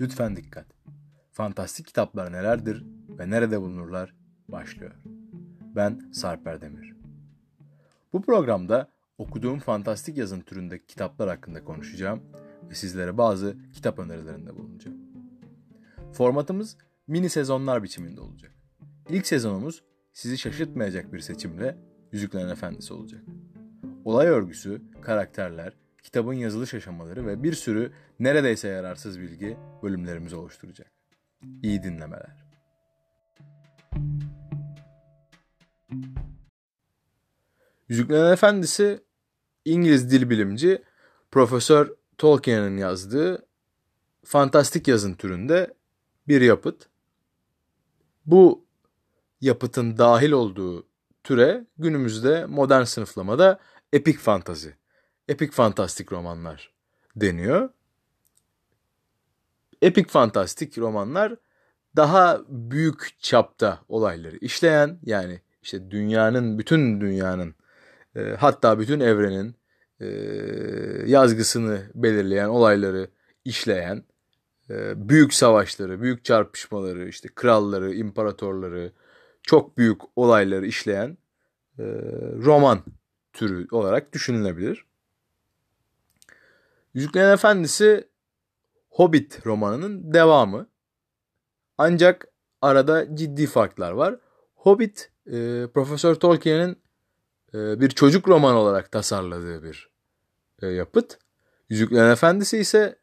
Lütfen dikkat. Fantastik kitaplar nelerdir ve nerede bulunurlar başlıyor. Ben Sarp Erdemir. Bu programda okuduğum fantastik yazın türündeki kitaplar hakkında konuşacağım ve sizlere bazı kitap önerilerinde bulunacağım. Formatımız mini sezonlar biçiminde olacak. İlk sezonumuz sizi şaşırtmayacak bir seçimle Yüzüklerin Efendisi olacak. Olay örgüsü, karakterler, kitabın yazılış aşamaları ve bir sürü neredeyse yararsız bilgi bölümlerimizi oluşturacak. İyi dinlemeler. Yüzüklerin Efendisi İngiliz dil bilimci Profesör Tolkien'in yazdığı fantastik yazın türünde bir yapıt. Bu yapıtın dahil olduğu türe günümüzde modern sınıflamada epik fantazi, epik fantastik romanlar deniyor. Epik fantastik romanlar daha büyük çapta olayları işleyen yani işte dünyanın bütün dünyanın e, hatta bütün evrenin e, yazgısını belirleyen olayları işleyen e, büyük savaşları, büyük çarpışmaları, işte kralları, imparatorları, çok büyük olayları işleyen e, roman türü olarak düşünülebilir. Yüzüklerin Efendisi Hobbit romanının devamı. Ancak arada ciddi farklar var. Hobbit e, Profesör Tolkien'in e, bir çocuk roman olarak tasarladığı bir e, yapıt. Yüzüklerin Efendisi ise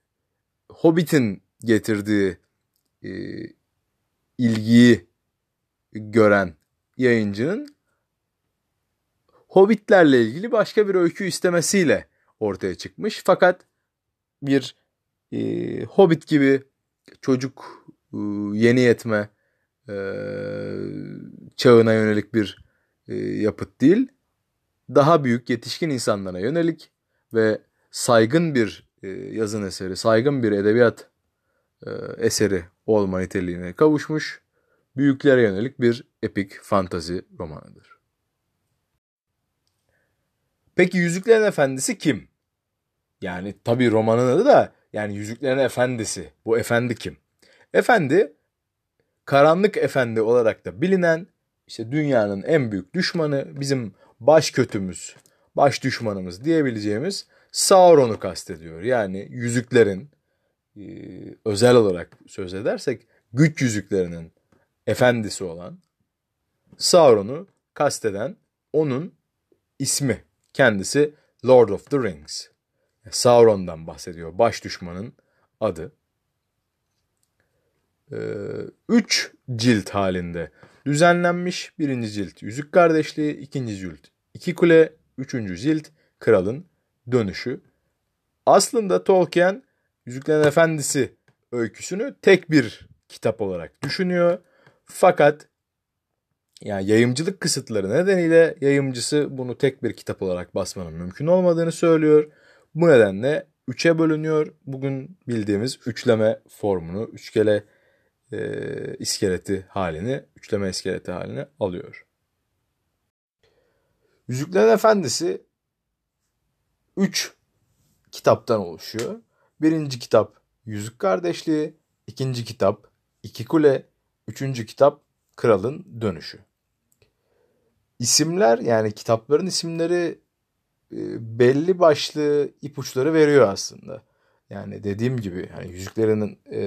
Hobbit'in getirdiği e, ilgiyi gören yayıncının Hobbitlerle ilgili başka bir öykü istemesiyle ortaya çıkmış. Fakat bir e, Hobbit gibi çocuk e, yeni yetme e, çağına yönelik bir e, yapıt değil. Daha büyük yetişkin insanlara yönelik ve saygın bir e, yazın eseri, saygın bir edebiyat e, eseri olma niteliğine kavuşmuş. Büyüklere yönelik bir epik fantazi romanıdır. Peki Yüzüklerin Efendisi kim? Yani tabii romanın adı da yani Yüzüklerin Efendisi. Bu efendi kim? Efendi karanlık efendi olarak da bilinen işte dünyanın en büyük düşmanı bizim baş kötümüz, baş düşmanımız diyebileceğimiz Sauron'u kastediyor. Yani yüzüklerin e, özel olarak söz edersek güç yüzüklerinin efendisi olan Sauron'u kasteden onun ismi. Kendisi Lord of the Rings. Sauron'dan bahsediyor. Baş düşmanın adı. Ee, üç cilt halinde düzenlenmiş. Birinci cilt Yüzük Kardeşliği, ikinci cilt İki Kule, üçüncü cilt Kralın Dönüşü. Aslında Tolkien Yüzüklerin Efendisi öyküsünü tek bir kitap olarak düşünüyor. Fakat yani yayımcılık kısıtları nedeniyle yayımcısı bunu tek bir kitap olarak basmanın mümkün olmadığını söylüyor. Bu nedenle üçe bölünüyor. Bugün bildiğimiz üçleme formunu, üçgele e, iskeleti halini, üçleme iskeleti halini alıyor. Yüzüklerin Efendisi üç kitaptan oluşuyor. Birinci kitap Yüzük Kardeşliği, ikinci kitap İki Kule, üçüncü kitap Kralın Dönüşü. İsimler yani kitapların isimleri belli başlı ipuçları veriyor aslında. Yani dediğim gibi hani Yüzüklerin e,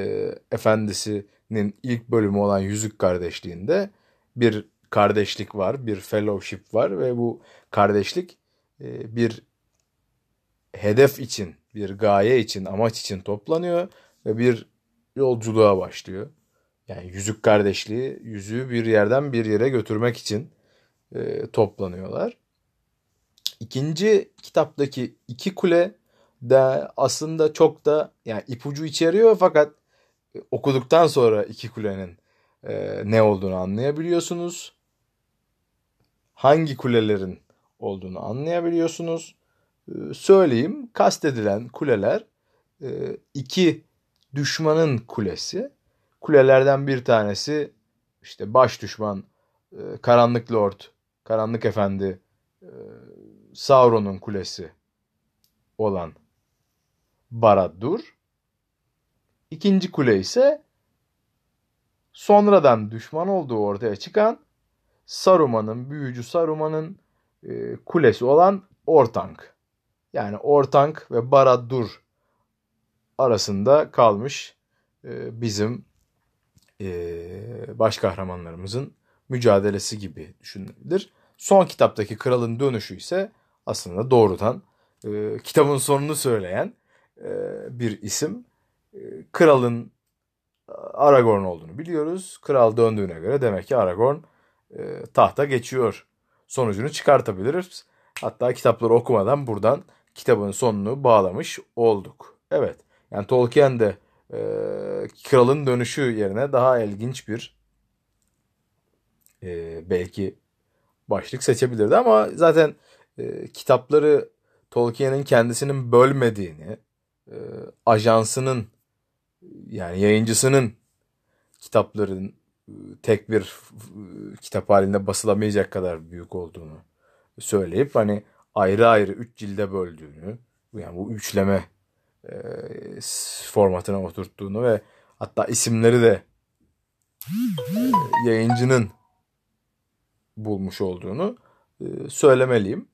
Efendisi'nin ilk bölümü olan Yüzük Kardeşliği'nde bir kardeşlik var, bir fellowship var ve bu kardeşlik e, bir hedef için, bir gaye için, amaç için toplanıyor ve bir yolculuğa başlıyor. Yani yüzük kardeşliği yüzüğü bir yerden bir yere götürmek için e, toplanıyorlar. İkinci kitaptaki iki kule de aslında çok da yani ipucu içeriyor fakat e, okuduktan sonra iki kulenin e, ne olduğunu anlayabiliyorsunuz. Hangi kulelerin olduğunu anlayabiliyorsunuz. E, söyleyeyim kastedilen kuleler e, iki düşmanın kulesi kulelerden bir tanesi işte baş düşman e, Karanlık Lord, Karanlık Efendi e, Sauron'un kulesi olan Barad-dur. İkinci kule ise sonradan düşman olduğu ortaya çıkan Saruman'ın, büyücü Saruman'ın e, kulesi olan Ortank. Yani Ortank ve Barad-dur arasında kalmış e, bizim e, baş kahramanlarımızın mücadelesi gibi düşünülebilir. Son kitaptaki kralın dönüşü ise aslında doğrudan e, kitabın sonunu söyleyen e, bir isim. E, kralın Aragorn olduğunu biliyoruz. Kral döndüğüne göre demek ki Aragorn e, tahta geçiyor. Sonucunu çıkartabiliriz. Hatta kitapları okumadan buradan kitabın sonunu bağlamış olduk. Evet. Yani Tolkien de e, kralın dönüşü yerine daha ilginç bir e, belki başlık seçebilirdi ama zaten e, kitapları Tolkien'in kendisinin bölmediğini, e, ajansının yani yayıncısının kitapların e, tek bir kitap halinde basılamayacak kadar büyük olduğunu söyleyip hani ayrı ayrı üç cilde böldüğünü yani bu üçleme e, formatına oturttuğunu ve hatta isimleri de e, yayıncının bulmuş olduğunu söylemeliyim.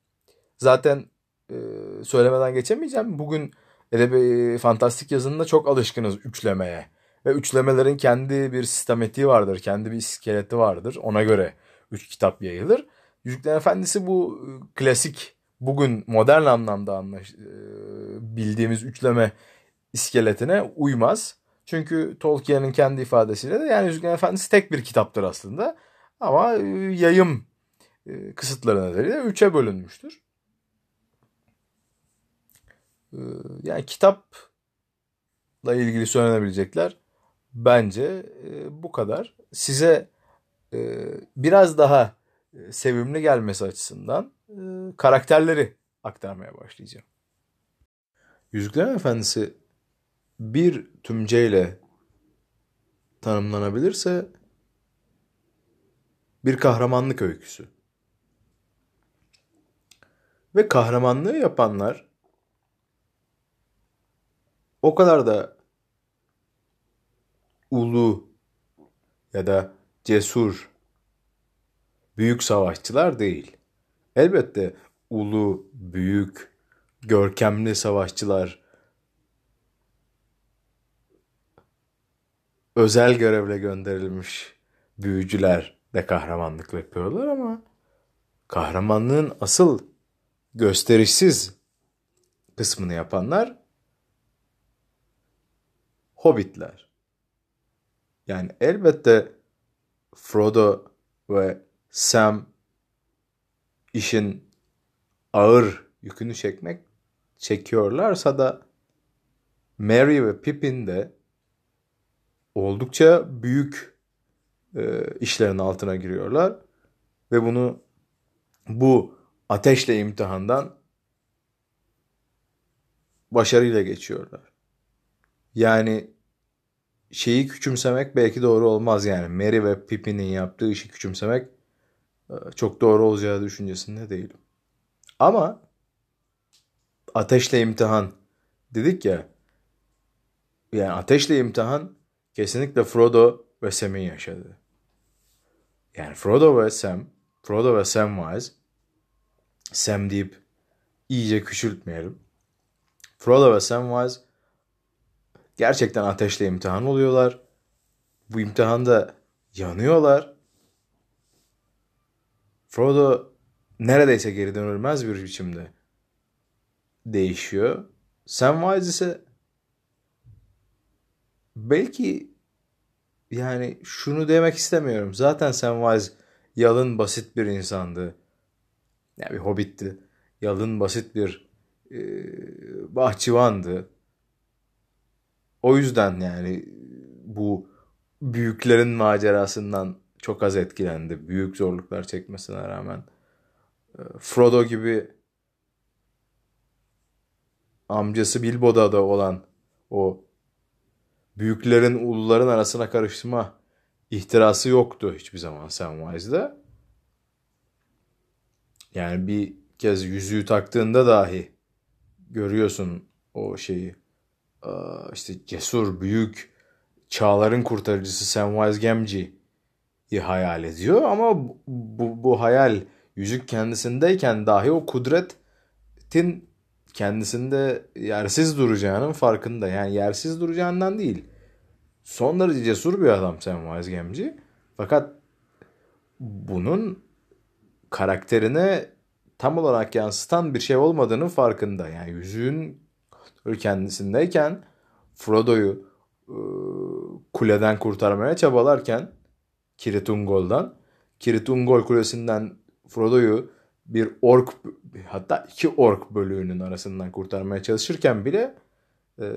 Zaten e, söylemeden geçemeyeceğim. Bugün edebi fantastik yazında çok alışkınız üçlemeye. Ve üçlemelerin kendi bir sistematiği vardır, kendi bir iskeleti vardır. Ona göre üç kitap yayılır. Yüzüklerin Efendisi bu e, klasik, bugün modern anlamda anlaş, e, bildiğimiz üçleme iskeletine uymaz. Çünkü Tolkien'in kendi ifadesiyle de yani Yüzüklerin Efendisi tek bir kitaptır aslında. Ama e, yayım kısıtları nedeniyle üçe bölünmüştür. Yani kitapla ilgili söylenebilecekler bence bu kadar. Size biraz daha sevimli gelmesi açısından karakterleri aktarmaya başlayacağım. Yüzüklerin Efendisi bir tümceyle tanımlanabilirse bir kahramanlık öyküsü. Ve kahramanlığı yapanlar o kadar da ulu ya da cesur büyük savaşçılar değil. Elbette ulu, büyük, görkemli savaşçılar özel görevle gönderilmiş büyücüler de kahramanlık yapıyorlar ama kahramanlığın asıl gösterişsiz kısmını yapanlar hobbitler. Yani elbette Frodo ve Sam işin ağır yükünü çekmek çekiyorlarsa da Mary ve Pippin de oldukça büyük e, işlerin altına giriyorlar ve bunu bu ateşle imtihandan başarıyla geçiyorlar. Yani şeyi küçümsemek belki doğru olmaz yani. Mary ve Pippin'in yaptığı işi küçümsemek e, çok doğru olacağı düşüncesinde değilim. Ama ateşle imtihan dedik ya yani ateşle imtihan kesinlikle Frodo ve Sam'in yaşadığı. Yani Frodo ve Sam, Frodo ve Samwise Sam deyip iyice küçültmeyelim. Frodo ve Samwise gerçekten ateşle imtihan oluyorlar. Bu imtihanda yanıyorlar. Frodo neredeyse geri dönülmez bir biçimde değişiyor. Samwise ise belki yani şunu demek istemiyorum. Zaten Samwise yalın basit bir insandı. Yani bir hobbitti. Yalın basit bir e, bahçıvandı. O yüzden yani bu büyüklerin macerasından çok az etkilendi. Büyük zorluklar çekmesine rağmen. E, Frodo gibi amcası Bilbo'da da olan o büyüklerin uluların arasına karışma ihtirası yoktu hiçbir zaman Samwise'da. Yani bir kez yüzüğü taktığında dahi görüyorsun o şeyi işte cesur, büyük, çağların kurtarıcısı Samwise Gamgee'yi hayal ediyor ama bu, bu, bu hayal yüzük kendisindeyken dahi o kudretin kendisinde yersiz duracağının farkında. Yani yersiz duracağından değil. Son derece cesur bir adam Samwise Gamgee. Fakat bunun karakterine tam olarak yansıtan bir şey olmadığının farkında. Yani yüzüğün kendisindeyken Frodo'yu e, kuleden kurtarmaya çabalarken Kirit Ungol'dan Kirit Ungol kulesinden Frodo'yu bir ork hatta iki ork bölüğünün arasından kurtarmaya çalışırken bile e,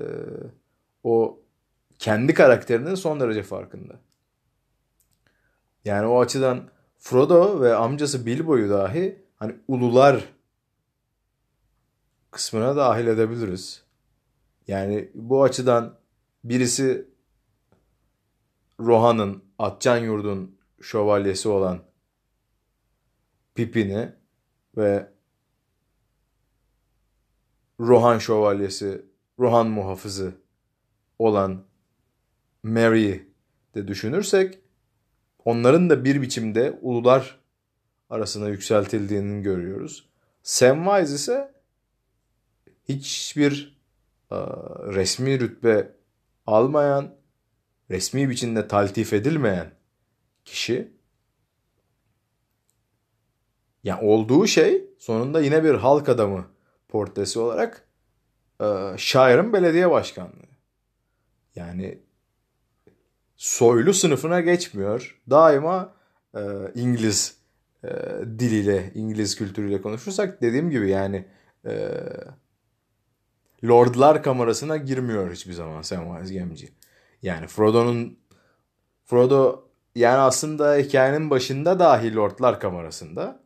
o kendi karakterinin son derece farkında. Yani o açıdan Frodo ve amcası Bilbo'yu dahi hani ulular kısmına dahil edebiliriz. Yani bu açıdan birisi Rohan'ın Atcan Yurdun şövalyesi olan Pipin'i ve Rohan şövalyesi, Rohan muhafızı olan Mary'i de düşünürsek onların da bir biçimde ulular arasına yükseltildiğini görüyoruz. Samwise ise hiçbir resmi rütbe almayan, resmi biçimde taltif edilmeyen kişi yani olduğu şey sonunda yine bir halk adamı portresi olarak e, Shire'ın belediye başkanlığı. Yani soylu sınıfına geçmiyor. Daima e, İngiliz e, diliyle, İngiliz kültürüyle konuşursak dediğim gibi yani e, Lordlar kamerasına girmiyor hiçbir zaman Samwise Gamgee. Yani Frodo'nun Frodo yani aslında hikayenin başında dahi Lordlar kamerasında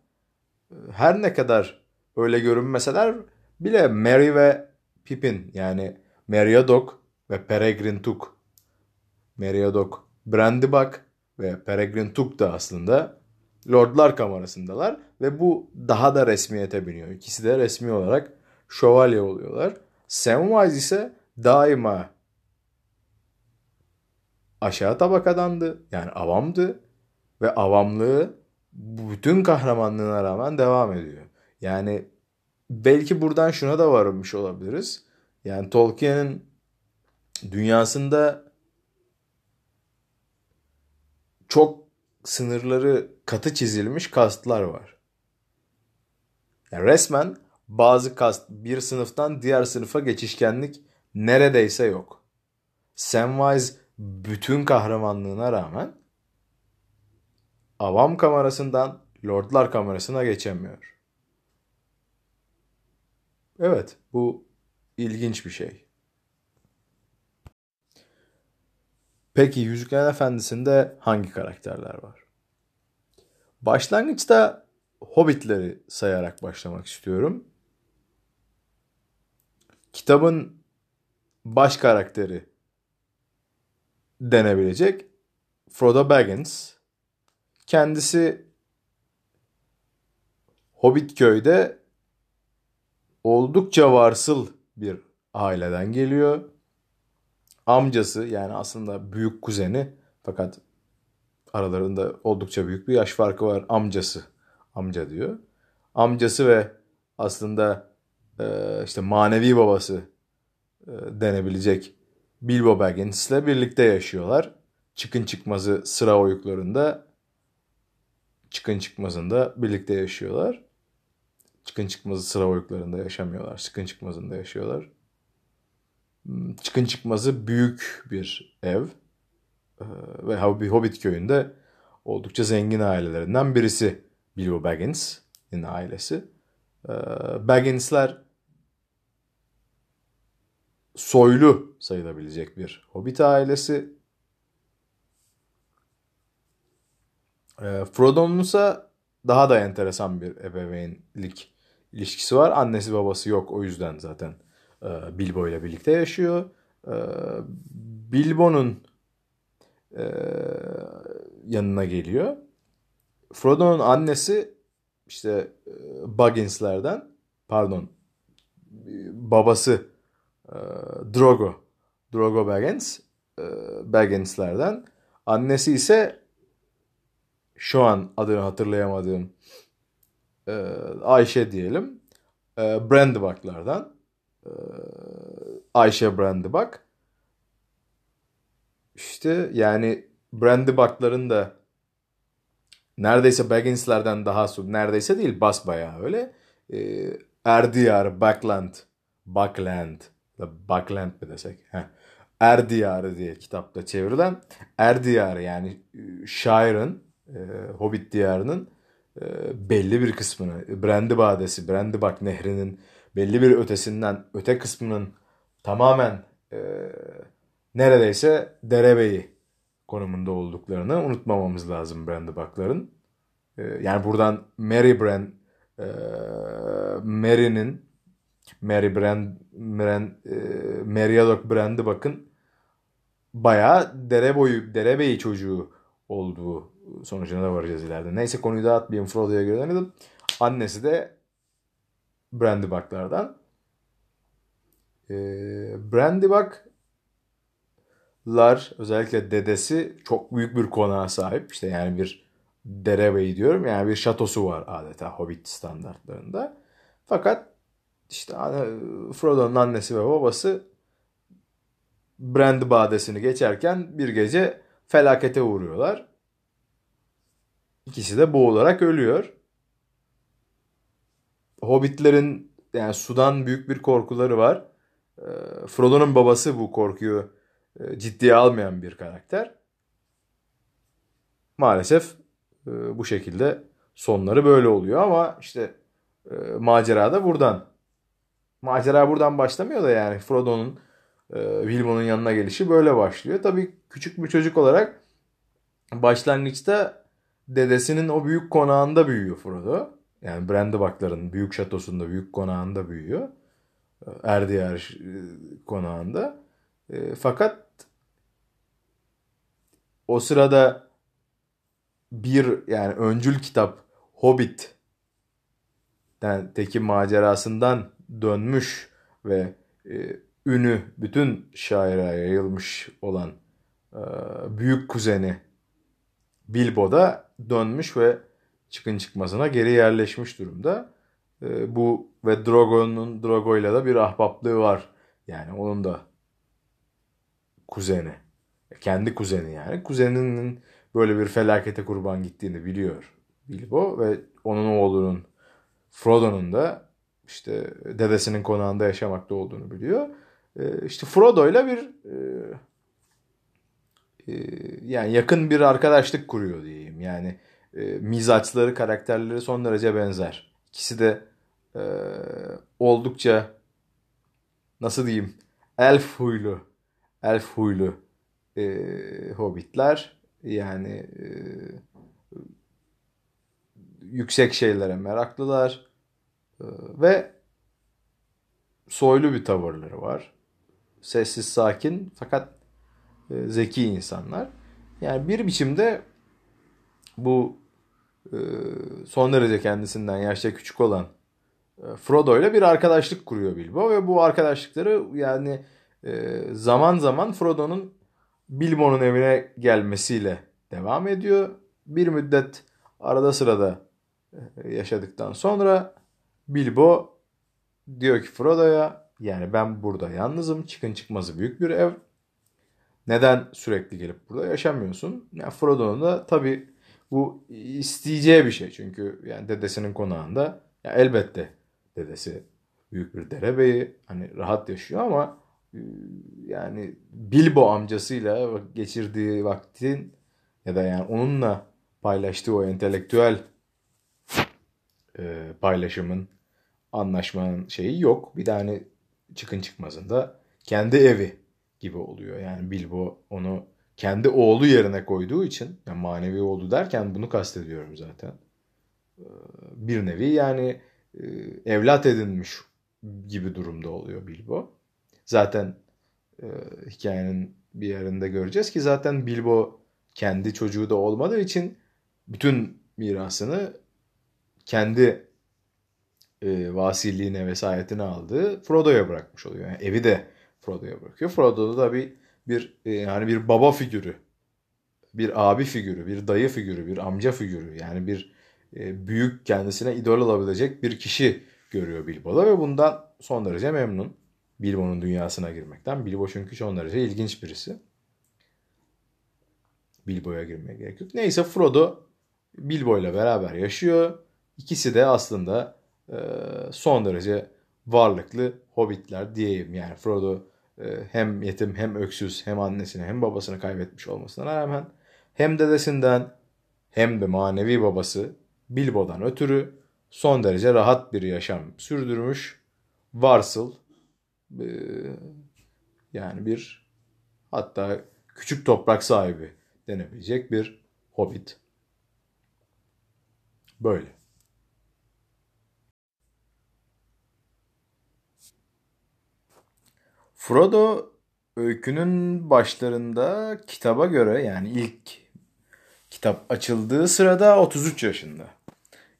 her ne kadar öyle görünmeseler bile Merry ve Pippin yani Meriadoc ve Peregrin Took Meriadoc Brandybuck ve Peregrin Took da aslında Lordlar kamerasındalar ve bu daha da resmiyete biniyor. İkisi de resmi olarak şövalye oluyorlar. Samwise ise daima aşağı tabakadandı. Yani avamdı ve avamlığı bütün kahramanlığına rağmen devam ediyor. Yani belki buradan şuna da varmış olabiliriz. Yani Tolkien'in dünyasında çok sınırları katı çizilmiş kastlar var. Yani resmen bazı kast bir sınıftan diğer sınıfa geçişkenlik neredeyse yok. Samwise bütün kahramanlığına rağmen avam kamerasından lordlar kamerasına geçemiyor. Evet bu ilginç bir şey. Peki Yüzüklerin Efendisi'nde hangi karakterler var? Başlangıçta Hobbitleri sayarak başlamak istiyorum. Kitabın baş karakteri denebilecek Frodo Baggins. Kendisi Hobbit köyde oldukça varsıl bir aileden geliyor. Amcası yani aslında büyük kuzeni fakat aralarında oldukça büyük bir yaş farkı var. Amcası amca diyor. Amcası ve aslında işte manevi babası e, denebilecek Bilbo Baggins ile birlikte yaşıyorlar. Çıkın çıkmazı sıra oyuklarında çıkın çıkmazında birlikte yaşıyorlar. Çıkın çıkmazı sıra oyuklarında yaşamıyorlar. Çıkın çıkmazında yaşıyorlar. Hmm, çıkın çıkmazı büyük bir ev ee, ve Hobbit köyünde oldukça zengin ailelerinden birisi Bilbo Baggins'in ailesi. Ee, Baggins'ler soylu sayılabilecek bir Hobbit ailesi. Ee, Frodo'nun ise daha da enteresan bir ebeveynlik ilişkisi var. Annesi babası yok o yüzden zaten e, Bilbo ile birlikte yaşıyor. E, Bilbo'nun e, yanına geliyor. Frodo'nun annesi işte e, Baggins'lerden pardon babası e, Drogo Drogo Baggins. E, Baggins'lerden. Annesi ise şu an adını hatırlayamadığım e, Ayşe diyelim. E, Brandybach'lardan. E, Ayşe Brandybach. İşte yani Brandybach'ların da neredeyse Baggins'lerden daha neredeyse değil basbayağı öyle. Erdiyar, Backland, Buckland, Buckland mi desek? Heh. Erdiyarı diye kitapta çevrilen Erdiyarı yani e, şairin e, Hobbit diyarının e, belli bir kısmını Brandy Badesi, Brandybach Nehri'nin belli bir ötesinden öte kısmının tamamen e, neredeyse derebeyi konumunda olduklarını unutmamamız lazım Brandybach'ların. E, yani buradan Mary Brand e, Mary'nin Mary Brand, Brand e, Meriadoc Brandybach'ın bayağı dere boyu, derebeyi çocuğu olduğu sonucuna da varacağız ileride. Neyse konuyu dağıtmayayım Frodo'ya gelelim. Annesi de Brandybach'lardan. E, Brandybach'lar özellikle dedesi çok büyük bir konağa sahip. İşte yani bir derebeyi diyorum. Yani bir şatosu var adeta Hobbit standartlarında. Fakat işte Frodo'nun annesi ve babası Brand Badesi'ni geçerken bir gece felakete uğruyorlar. İkisi de boğularak ölüyor. Hobbitlerin yani sudan büyük bir korkuları var. Ee, Frodo'nun babası bu korkuyu e, ciddiye almayan bir karakter. Maalesef e, bu şekilde sonları böyle oluyor ama işte e, macera da buradan. Macera buradan başlamıyor da yani Frodo'nun Bilbo'nun yanına gelişi böyle başlıyor. Tabii küçük bir çocuk olarak başlangıçta dedesinin o büyük konağında büyüyor Frodo. Yani Brandybach'ların büyük şatosunda, büyük konağında büyüyor. Erdiyar konağında. Fakat o sırada bir yani öncül kitap Hobbit yani teki macerasından dönmüş ve e, ünü bütün şaira yayılmış olan e, büyük kuzeni Bilbo da dönmüş ve çıkın çıkmasına geri yerleşmiş durumda. E, bu ve Drogo'nun Drogo'yla da bir ahbaplığı var. Yani onun da kuzeni. Kendi kuzeni yani. Kuzeninin böyle bir felakete kurban gittiğini biliyor Bilbo ve onun oğlunun Frodo'nun da işte dedesinin konağında yaşamakta olduğunu biliyor. E, işte Frodo ile bir e, e, yani yakın bir arkadaşlık kuruyor diyeyim. Yani e, mizaçları, karakterleri son derece benzer. İkisi de e, oldukça nasıl diyeyim elf huylu elf huylu e, hobbitler yani e, yüksek şeylere meraklılar e, ve soylu bir tavırları var. Sessiz, sakin fakat e, zeki insanlar. Yani bir biçimde bu e, son derece kendisinden yaşça küçük olan e, Frodo ile bir arkadaşlık kuruyor Bilbo ve bu arkadaşlıkları yani zaman zaman Frodo'nun Bilbo'nun evine gelmesiyle devam ediyor. Bir müddet arada sırada yaşadıktan sonra Bilbo diyor ki Frodo'ya yani ben burada yalnızım. Çıkın çıkmazı büyük bir ev. Neden sürekli gelip burada yaşamıyorsun? Yani Frodo'nun da tabii bu isteyeceği bir şey. Çünkü yani dedesinin konağında ya elbette dedesi büyük bir derebeyi hani rahat yaşıyor ama e, yani Bilbo amcasıyla geçirdiği vaktin ya da yani onunla paylaştığı o entelektüel e, paylaşımın anlaşmanın şeyi yok. Bir tane çıkın çıkmazında kendi evi gibi oluyor. Yani Bilbo onu kendi oğlu yerine koyduğu için yani manevi oğlu derken bunu kastediyorum zaten. E, bir nevi yani e, evlat edinmiş gibi durumda oluyor Bilbo. Zaten e, hikayenin bir yerinde göreceğiz ki zaten Bilbo kendi çocuğu da olmadığı için bütün mirasını kendi e, vasilliğine vesayetine aldığı Frodo'ya bırakmış oluyor. Yani evi de Frodo'ya bırakıyor. Frodo da bir bir e, yani bir baba figürü, bir abi figürü, bir dayı figürü, bir amca figürü yani bir e, büyük kendisine idol olabilecek bir kişi görüyor Bilbo'da ve bundan son derece memnun. Bilbo'nun dünyasına girmekten. Bilbo çünkü son derece ilginç birisi. Bilbo'ya girmeye gerek yok. Neyse Frodo Bilbo ile beraber yaşıyor. İkisi de aslında e, son derece varlıklı hobbitler diyeyim. Yani Frodo e, hem yetim hem öksüz hem annesini hem babasını kaybetmiş olmasına rağmen hem dedesinden hem de manevi babası Bilbo'dan ötürü son derece rahat bir yaşam sürdürmüş. Varsıl e, yani bir hatta küçük toprak sahibi denebilecek bir hobbit. Böyle. Frodo öykünün başlarında kitaba göre yani ilk kitap açıldığı sırada 33 yaşında.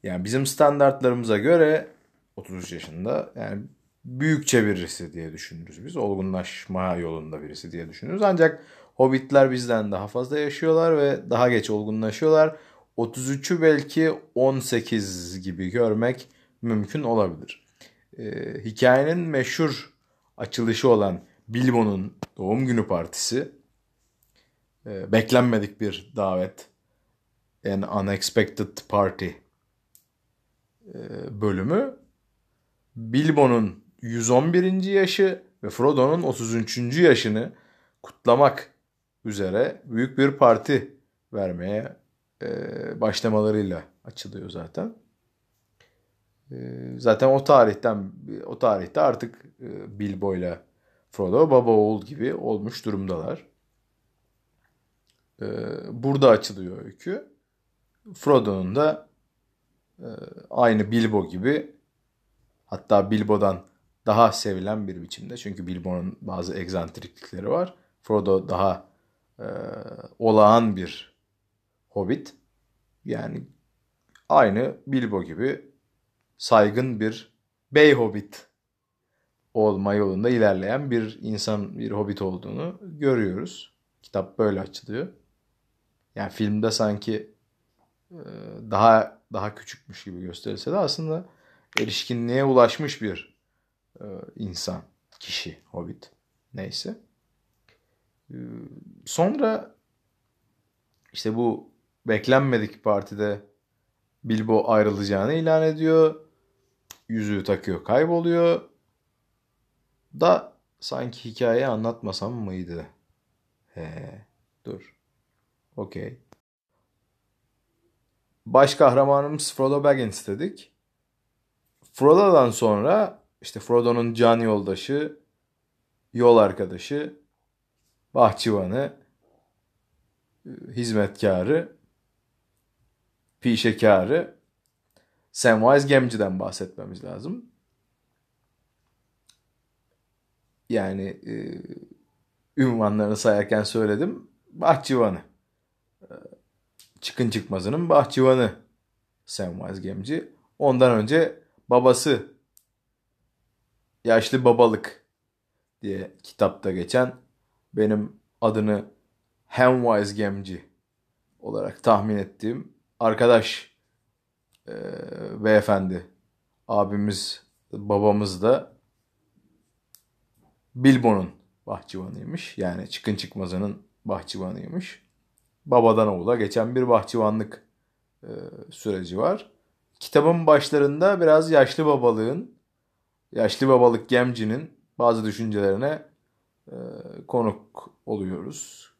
Yani bizim standartlarımıza göre 33 yaşında yani büyükçe birisi diye düşünürüz biz. Olgunlaşma yolunda birisi diye düşünürüz. Ancak Hobbitler bizden daha fazla yaşıyorlar ve daha geç olgunlaşıyorlar. 33'ü belki 18 gibi görmek mümkün olabilir. Ee, hikayenin meşhur açılışı olan Bilbo'nun doğum günü partisi e, beklenmedik bir davet An Unexpected Party e, bölümü Bilbo'nun 111. yaşı ve Frodo'nun 33. yaşını kutlamak üzere büyük bir parti vermeye e, başlamalarıyla açılıyor zaten. E, zaten o tarihten o tarihte artık e, Bilbo ile Frodo baba oğul gibi olmuş durumdalar. E, burada açılıyor öykü. Frodo'nun da e, aynı Bilbo gibi hatta Bilbo'dan daha sevilen bir biçimde. Çünkü Bilbo'nun bazı egzantriklikleri var. Frodo daha e, olağan bir hobbit. Yani aynı Bilbo gibi saygın bir bey hobbit olma yolunda ilerleyen bir insan, bir hobbit olduğunu görüyoruz. Kitap böyle açılıyor. Yani filmde sanki e, daha daha küçükmüş gibi gösterilse de aslında erişkinliğe ulaşmış bir e, insan, kişi, hobbit neyse. E, sonra işte bu beklenmedik partide Bilbo ayrılacağını ilan ediyor. Yüzüğü takıyor, kayboluyor. Da sanki hikayeyi anlatmasam mıydı? He, dur. Okey. Baş kahramanımız Frodo Baggins dedik. Frodo'dan sonra işte Frodo'nun can yoldaşı, yol arkadaşı, bahçıvanı, hizmetkarı, pişekarı Samwise Gamgee'den bahsetmemiz lazım. Yani e, ünvanlarını sayarken söyledim. Bahçıvanı. E, çıkın çıkmazının bahçıvanı Samwise Gamgee. Ondan önce babası Yaşlı Babalık diye kitapta geçen benim adını Hamwise Gamgee olarak tahmin ettiğim arkadaş e, beyefendi abimiz babamız da Bilbo'nun bahçıvanıymış. Yani çıkın çıkmazının bahçıvanıymış. Babadan oğula geçen bir bahçıvanlık e, süreci var. Kitabın başlarında biraz yaşlı babalığın, yaşlı babalık Gemci'nin bazı düşüncelerine e, konuk oluyoruz.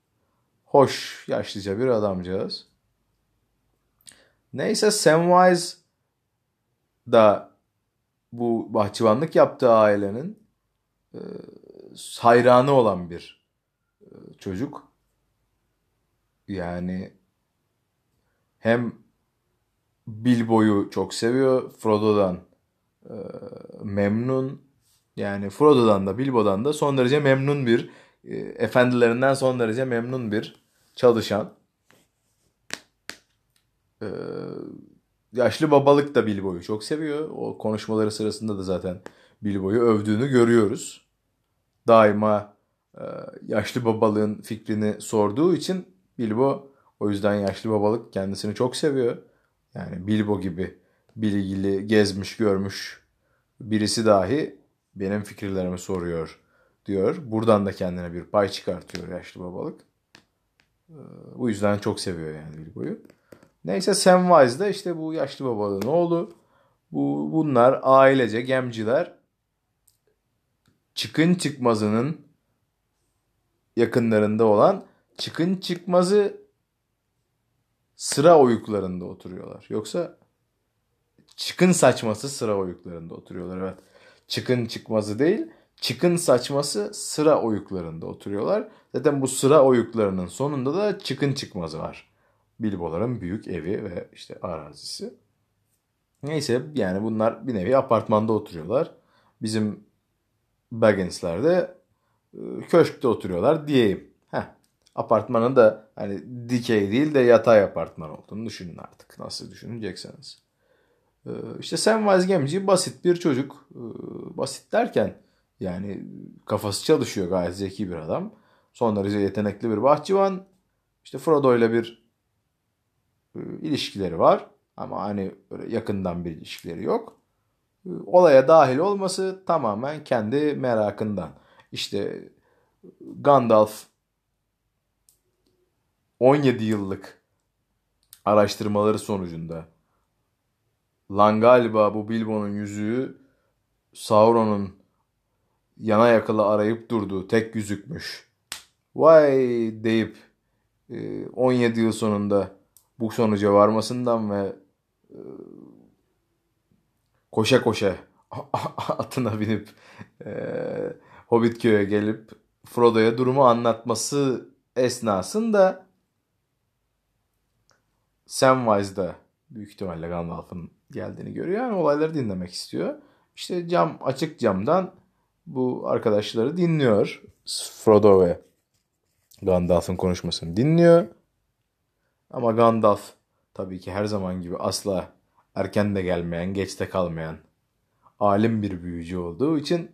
Hoş, yaşlıca bir adamcağız. Neyse Samwise da bu bahçıvanlık yaptığı ailenin e, hayranı olan bir e, çocuk. Yani hem Bilbo'yu çok seviyor. Frodo'dan e, memnun. Yani Frodo'dan da Bilbo'dan da son derece memnun bir e, efendilerinden son derece memnun bir çalışan. E, yaşlı babalık da Bilbo'yu çok seviyor. O konuşmaları sırasında da zaten Bilbo'yu övdüğünü görüyoruz. daima e, yaşlı babalığın fikrini sorduğu için Bilbo o yüzden yaşlı babalık kendisini çok seviyor. Yani Bilbo gibi bilgili, gezmiş, görmüş birisi dahi benim fikirlerimi soruyor diyor. Buradan da kendine bir pay çıkartıyor yaşlı babalık. Ee, bu yüzden çok seviyor yani Bilbo'yu. Neyse Samwise de işte bu yaşlı babalığın oğlu. Bu, bunlar ailece gemciler çıkın çıkmazının yakınlarında olan çıkın çıkmazı sıra oyuklarında oturuyorlar. Yoksa çıkın saçması sıra oyuklarında oturuyorlar. Evet. Çıkın çıkmazı değil, çıkın saçması sıra oyuklarında oturuyorlar. Zaten bu sıra oyuklarının sonunda da çıkın çıkmazı var. Bilboların büyük evi ve işte arazisi. Neyse yani bunlar bir nevi apartmanda oturuyorlar. Bizim Baggins'ler de e, köşkte oturuyorlar diyeyim. Heh. Apartmanın da hani dikey değil de yatay apartman olduğunu düşünün artık. Nasıl düşünecekseniz. Ee, işte Samwise Gamgee basit bir çocuk. Ee, basit derken yani kafası çalışıyor gayet zeki bir adam. Son yetenekli bir bahçıvan. İşte Frodo ile bir e, ilişkileri var. Ama hani yakından bir ilişkileri yok. Ee, olaya dahil olması tamamen kendi merakından. İşte Gandalf 17 yıllık araştırmaları sonucunda lan galiba bu Bilbo'nun yüzüğü Sauron'un yana yakıla arayıp durduğu tek yüzükmüş. Vay deyip 17 e, yıl sonunda bu sonuca varmasından ve e, koşa koşa atına binip e, Hobbit köy'e gelip Frodo'ya durumu anlatması esnasında Samwise da büyük ihtimalle Gandalf'ın geldiğini görüyor. Yani olayları dinlemek istiyor. İşte cam açık camdan bu arkadaşları dinliyor. Frodo ve Gandalf'ın konuşmasını dinliyor. Ama Gandalf tabii ki her zaman gibi asla erken de gelmeyen, geç de kalmayan alim bir büyücü olduğu için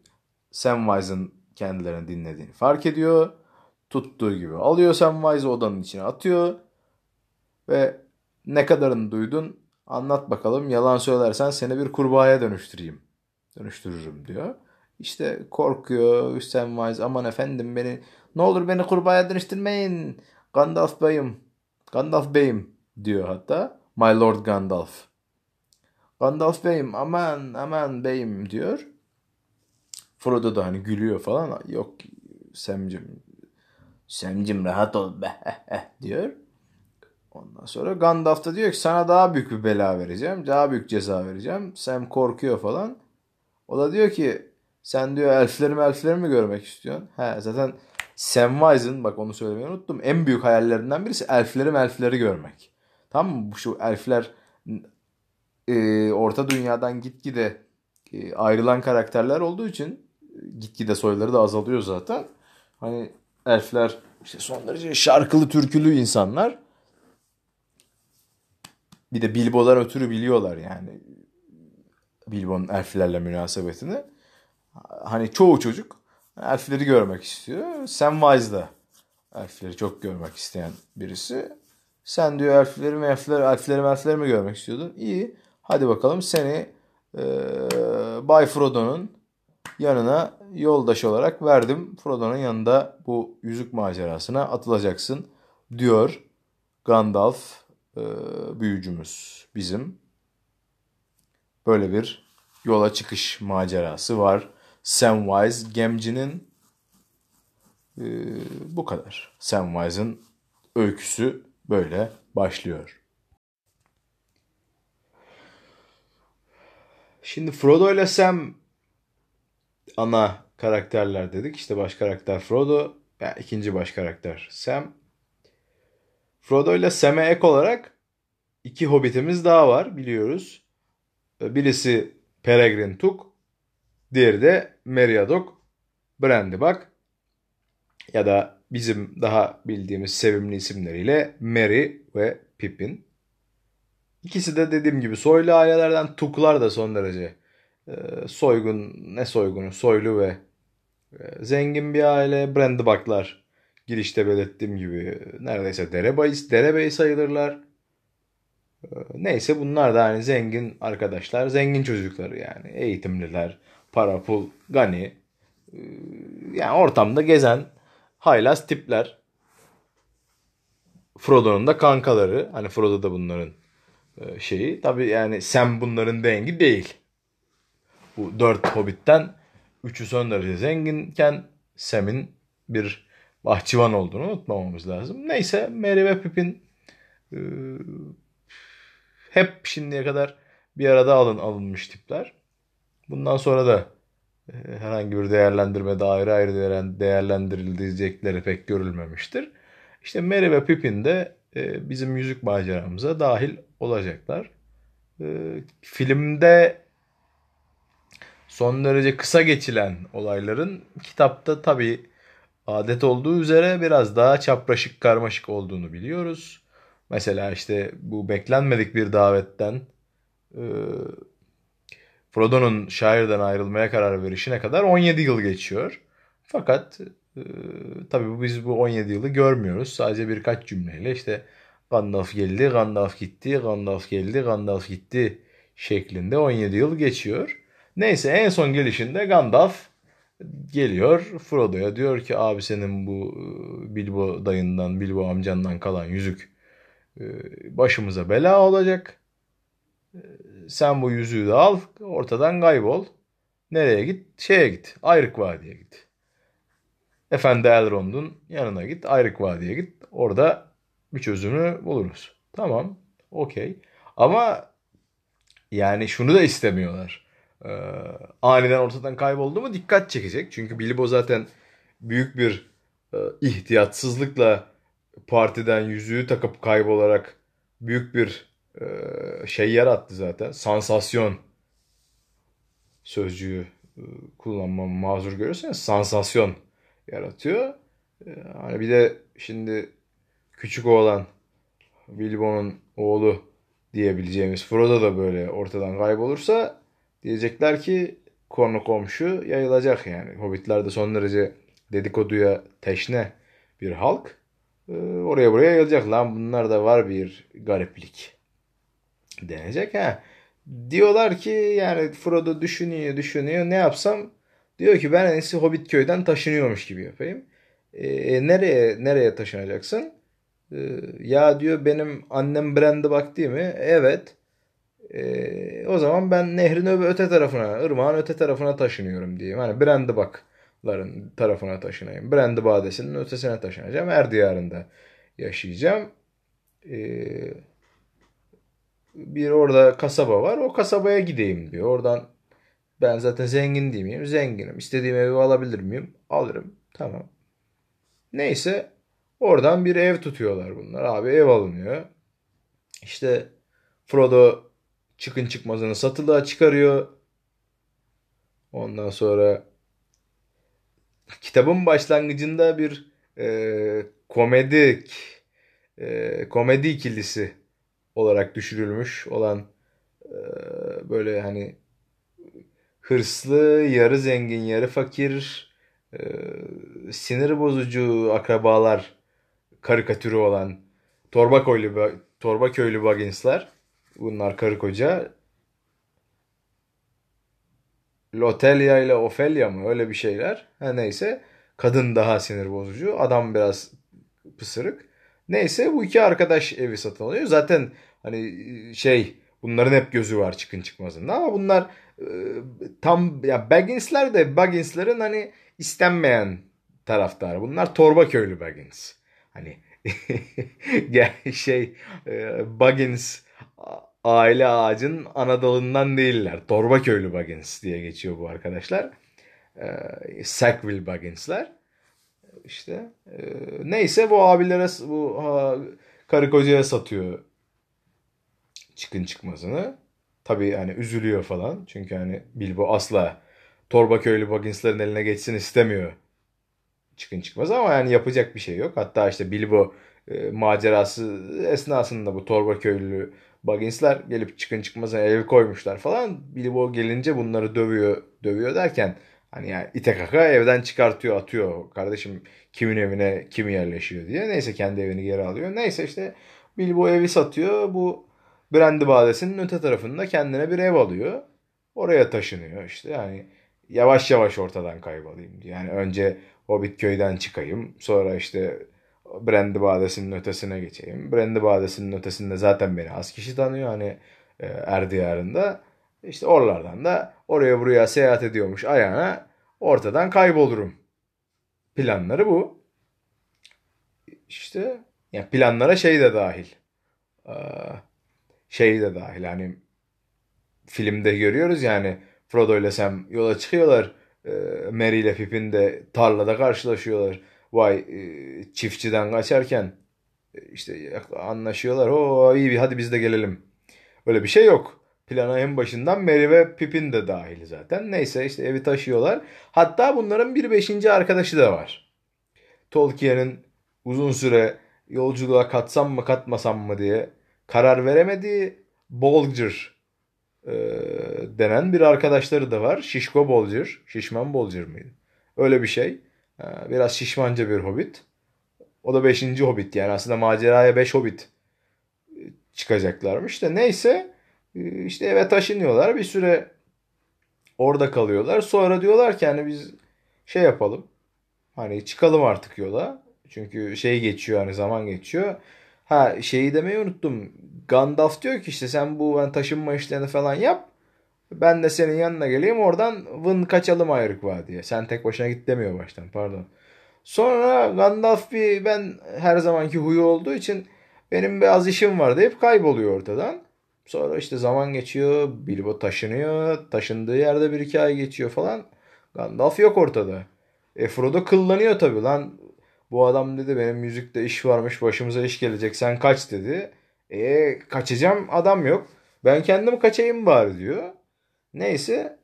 Samwise'ın kendilerini dinlediğini fark ediyor. Tuttuğu gibi alıyor Samwise'ı odanın içine atıyor. Ve ne kadarını duydun anlat bakalım yalan söylersen seni bir kurbağaya dönüştüreyim. Dönüştürürüm diyor. İşte korkuyor Samwise aman efendim beni ne olur beni kurbağaya dönüştürmeyin. Gandalf beyim. Gandalf beyim diyor hatta. My Lord Gandalf. Gandalf beyim aman aman beyim diyor. Frodo da hani gülüyor falan. Yok Semcim. Semcim rahat ol be diyor. Ondan sonra Gandalf da diyor ki sana daha büyük bir bela vereceğim. Daha büyük ceza vereceğim. Sam korkuyor falan. O da diyor ki sen diyor elflerimi elflerimi görmek istiyorsun. He zaten Samwise'ın bak onu söylemeyi unuttum. En büyük hayallerinden birisi elflerim elfleri görmek. Tamam mı? Şu elfler e, orta dünyadan gitgide e, ayrılan karakterler olduğu için gitgide soyları da azalıyor zaten. Hani elfler işte son derece şarkılı türkülü insanlar. Bir de Bilbo'lar ötürü biliyorlar yani. Bilbo'nun elflerle münasebetini. Hani çoğu çocuk elfleri görmek istiyor. Samwise da elfleri çok görmek isteyen birisi. Sen diyor elfleri elfleri elfleri elfleri mi görmek istiyordun? İyi. Hadi bakalım seni e, Bay Frodo'nun yanına yoldaş olarak verdim. Frodo'nun yanında bu yüzük macerasına atılacaksın diyor Gandalf e, büyücümüz bizim. Böyle bir yola çıkış macerası var. Samwise Gamgee'nin e, bu kadar. Samwise'ın öyküsü böyle başlıyor. Şimdi Frodo ile Sam ana karakterler dedik. İşte baş karakter Frodo. Yani ikinci baş karakter Sam. Frodo ile Sam'e ek olarak iki hobbitimiz daha var biliyoruz. Birisi Peregrin Took. Diğeri de Meriadoc Brandybuck. Ya da bizim daha bildiğimiz sevimli isimleriyle Merry ve Pippin. İkisi de dediğim gibi soylu ailelerden Tuklar da son derece e, soygun ne soygunu soylu ve Ee, zengin bir aile Brandy Buck'lar girişte belirttiğim gibi neredeyse derebey, derebey sayılırlar. Neyse bunlar da hani zengin arkadaşlar, zengin çocukları yani. Eğitimliler, para pul, gani. Ee, yani ortamda gezen haylaz tipler. Frodo'nun da kankaları. Hani Frodo da bunların e, şeyi. Tabi yani Sam bunların dengi değil. Bu dört hobbitten üçü son derece zenginken Sam'in bir bahçıvan olduğunu unutmamamız lazım. Neyse Merry ve Pippin e, hep şimdiye kadar bir arada alın alınmış tipler. Bundan sonra da e, herhangi bir değerlendirme ayrı ayrı değerlendirildiği pek görülmemiştir. İşte Merry ve Pippin de e, bizim yüzük maceramıza dahil olacaklar. E, filmde son derece kısa geçilen olayların kitapta tabii adet olduğu üzere biraz daha çapraşık karmaşık olduğunu biliyoruz. Mesela işte bu beklenmedik bir davetten Frodo'nun şairden ayrılmaya karar verişine kadar 17 yıl geçiyor. Fakat e, tabii biz bu 17 yılı görmüyoruz. Sadece birkaç cümleyle işte Gandalf geldi, Gandalf gitti, Gandalf geldi, Gandalf gitti şeklinde 17 yıl geçiyor. Neyse en son gelişinde Gandalf geliyor Frodo'ya diyor ki abi senin bu e, Bilbo dayından, Bilbo amcandan kalan yüzük e, başımıza bela olacak. Sen bu yüzüğü de al, ortadan kaybol. Nereye git? Şeye git. Ayrık Vadi'ye git. Efendi Elrond'un yanına git. Ayrık Vadi'ye git. Orada bir çözümü buluruz. Tamam. Okey. Ama yani şunu da istemiyorlar. Ee, aniden ortadan kayboldu mu dikkat çekecek. Çünkü Bilbo zaten büyük bir e, ihtiyatsızlıkla partiden yüzüğü takıp kaybolarak büyük bir şey yarattı zaten. Sansasyon sözcüğü e, kullanmamı mazur görürseniz sansasyon yaratıyor. E, hani bir de şimdi küçük oğlan Bilbo'nun oğlu diyebileceğimiz Frodo da böyle ortadan kaybolursa diyecekler ki konu komşu yayılacak yani. Hobbitler de son derece dedikoduya teşne bir halk. Ee, oraya buraya yayılacak lan bunlar da var bir gariplik denecek ha. Diyorlar ki yani Frodo düşünüyor düşünüyor ne yapsam diyor ki ben en iyisi Hobbit köyden taşınıyormuş gibi yapayım. E, nereye nereye taşınacaksın? E, ya diyor benim annem Brand'a bak değil mi? Evet. E, o zaman ben nehrin öte tarafına, ırmağın öte tarafına taşınıyorum diyeyim. Hani Brand'a bakların tarafına taşınayım. Brand'a Badesi'nin ötesine taşınacağım. Er diyarında yaşayacağım. Eee bir orada kasaba var. O kasabaya gideyim diyor. Oradan ben zaten zengin değil miyim? Zenginim. İstediğim evi alabilir miyim? Alırım. Tamam. Neyse oradan bir ev tutuyorlar bunlar. Abi ev alınıyor. İşte Frodo çıkın çıkmazını satılığa çıkarıyor. Ondan sonra kitabın başlangıcında bir e, komedik e, komedi ikilisi olarak düşürülmüş olan e, böyle hani hırslı, yarı zengin, yarı fakir, e, sinir bozucu akrabalar karikatürü olan torba köylü, torba köylü Baggins'ler bunlar karı koca Lotelia ile Ophelia mı öyle bir şeyler. Ha neyse. Kadın daha sinir bozucu. Adam biraz pısırık. Neyse bu iki arkadaş evi satın alıyor. Zaten hani şey bunların hep gözü var çıkın çıkmazında ama bunlar e, tam ya Baggins'ler de Baggins'lerin hani istenmeyen taraftarı. Bunlar torba köylü Baggins. Hani şey e, Baggins aile ağacın ana dalından değiller. Torba köylü Baggins diye geçiyor bu arkadaşlar. E, Sackville Baggins'ler. İşte e, neyse bu abilere bu ha, karı kocaya satıyor çıkın çıkmazını. Tabii yani üzülüyor falan. Çünkü hani Bilbo asla torba köylü Baggins'lerin eline geçsin istemiyor. Çıkın çıkmaz ama yani yapacak bir şey yok. Hatta işte Bilbo e, macerası esnasında bu torba köylü Baggins'ler gelip çıkın çıkmaza el koymuşlar falan. Bilbo gelince bunları dövüyor dövüyor derken Hani yani ite kaka evden çıkartıyor atıyor. Kardeşim kimin evine kimi yerleşiyor diye. Neyse kendi evini geri alıyor. Neyse işte Bilbo evi satıyor. Bu Brandy Badesi'nin öte tarafında kendine bir ev alıyor. Oraya taşınıyor işte yani yavaş yavaş ortadan kaybolayım. Yani önce Hobbit köyden çıkayım. Sonra işte Brandy Badesi'nin ötesine geçeyim. Brandy Badesi'nin ötesinde zaten beni az kişi tanıyor. Hani e, Er diyarında. İşte oralardan da oraya buraya seyahat ediyormuş ayağına ortadan kaybolurum. Planları bu. İşte yani planlara şey de dahil. Ee, şey de dahil. Hani filmde görüyoruz yani Frodo ile Sam yola çıkıyorlar. Ee, Merry ile Pippin de tarlada karşılaşıyorlar. Vay e, çiftçiden kaçarken e, işte anlaşıyorlar. O iyi bir hadi biz de gelelim. Öyle bir şey yok. Plana en başından Merry ve Pippin de dahil zaten. Neyse işte evi taşıyorlar. Hatta bunların bir beşinci arkadaşı da var. Tolkien'in uzun süre yolculuğa katsam mı katmasam mı diye karar veremediği Bolger e, denen bir arkadaşları da var. Şişko Bolger. Şişman Bolger mıydı? Öyle bir şey. E, biraz şişmanca bir hobbit. O da beşinci hobbit yani aslında maceraya beş hobbit çıkacaklarmış da neyse işte eve taşınıyorlar. Bir süre orada kalıyorlar. Sonra diyorlar ki hani biz şey yapalım. Hani çıkalım artık yola. Çünkü şey geçiyor hani zaman geçiyor. Ha şeyi demeyi unuttum. Gandalf diyor ki işte sen bu ben taşınma işlerini falan yap. Ben de senin yanına geleyim oradan vın kaçalım ayrık vadiye. Sen tek başına git demiyor baştan pardon. Sonra Gandalf bir ben her zamanki huyu olduğu için benim biraz işim var deyip kayboluyor ortadan. Sonra işte zaman geçiyor. Bilbo taşınıyor. Taşındığı yerde bir iki ay geçiyor falan. Gandalf yok ortada. E Frodo kıllanıyor tabii lan. Bu adam dedi benim müzikte iş varmış başımıza iş gelecek sen kaç dedi. E kaçacağım adam yok. Ben kendim kaçayım bari diyor. Neyse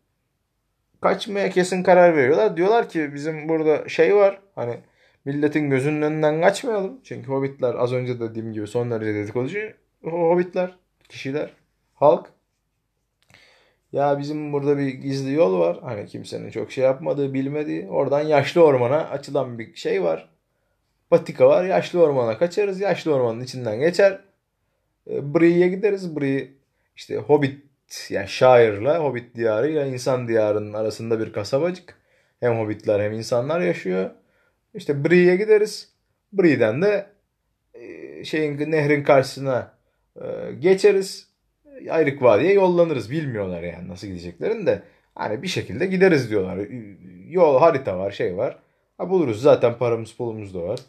kaçmaya kesin karar veriyorlar. Diyorlar ki bizim burada şey var hani milletin gözünün önünden kaçmayalım. Çünkü hobbitler az önce dediğim gibi son derece dedikoducu hobbitler kişiler, halk. Ya bizim burada bir gizli yol var. Hani kimsenin çok şey yapmadığı, bilmediği. Oradan yaşlı ormana açılan bir şey var. Patika var. Yaşlı ormana kaçarız. Yaşlı ormanın içinden geçer. E, Brie'ye gideriz. Brie işte Hobbit yani şairle Hobbit diyarı ile insan diyarının arasında bir kasabacık. Hem Hobbitler hem insanlar yaşıyor. İşte Brie'ye gideriz. Brie'den de e, şeyin nehrin karşısına ee, geçeriz. Ayrık Vadi'ye yollanırız. Bilmiyorlar yani nasıl gideceklerini de. Hani bir şekilde gideriz diyorlar. Yol harita var şey var. Ha buluruz zaten paramız pulumuz da var.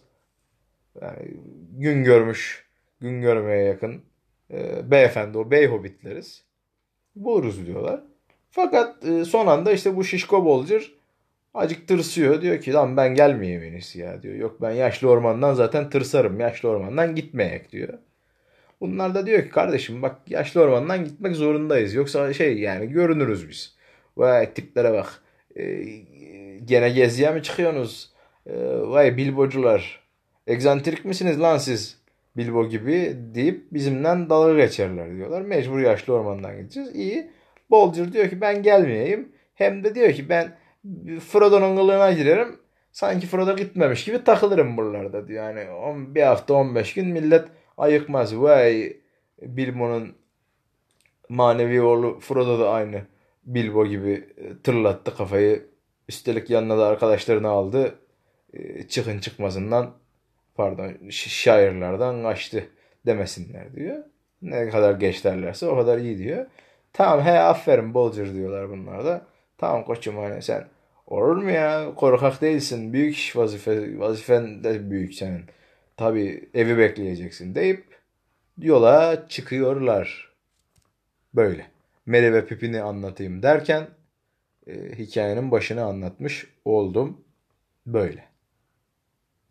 Yani gün görmüş, gün görmeye yakın e, beyefendi o bey hobbitleriz. Buluruz diyorlar. Fakat e, son anda işte bu şişko bolcur acık tırsıyor. Diyor ki lan ben gelmeyeyim en ya diyor. Yok ben yaşlı ormandan zaten tırsarım. Yaşlı ormandan gitmeyek diyor. Bunlar da diyor ki kardeşim bak yaşlı ormandan gitmek zorundayız. Yoksa şey yani görünürüz biz. Vay tiplere bak. Ee, gene geziye mi çıkıyorsunuz? Ee, vay bilbocular. Egzantrik misiniz lan siz? Bilbo gibi deyip bizimden dalga geçerler diyorlar. Mecbur yaşlı ormandan gideceğiz. İyi. Bolger diyor ki ben gelmeyeyim. Hem de diyor ki ben Frodo'nun kılığına girerim. Sanki Frodo gitmemiş gibi takılırım buralarda diyor. Yani bir hafta 15 gün millet ayıkmaz. Vay Bilbo'nun manevi oğlu Frodo da aynı Bilbo gibi e, tırlattı kafayı. Üstelik yanına da arkadaşlarını aldı. E, çıkın çıkmasından pardon şairlerden kaçtı demesinler diyor. Ne kadar geç derlerse o kadar iyi diyor. Tamam he aferin Bolger diyorlar bunlar da. Tamam koçum hani sen olur mu ya korkak değilsin. Büyük iş vazife, vazifen de büyük senin tabi evi bekleyeceksin deyip yola çıkıyorlar. Böyle. Merry ve Pippin'i anlatayım derken e, hikayenin başını anlatmış oldum. Böyle.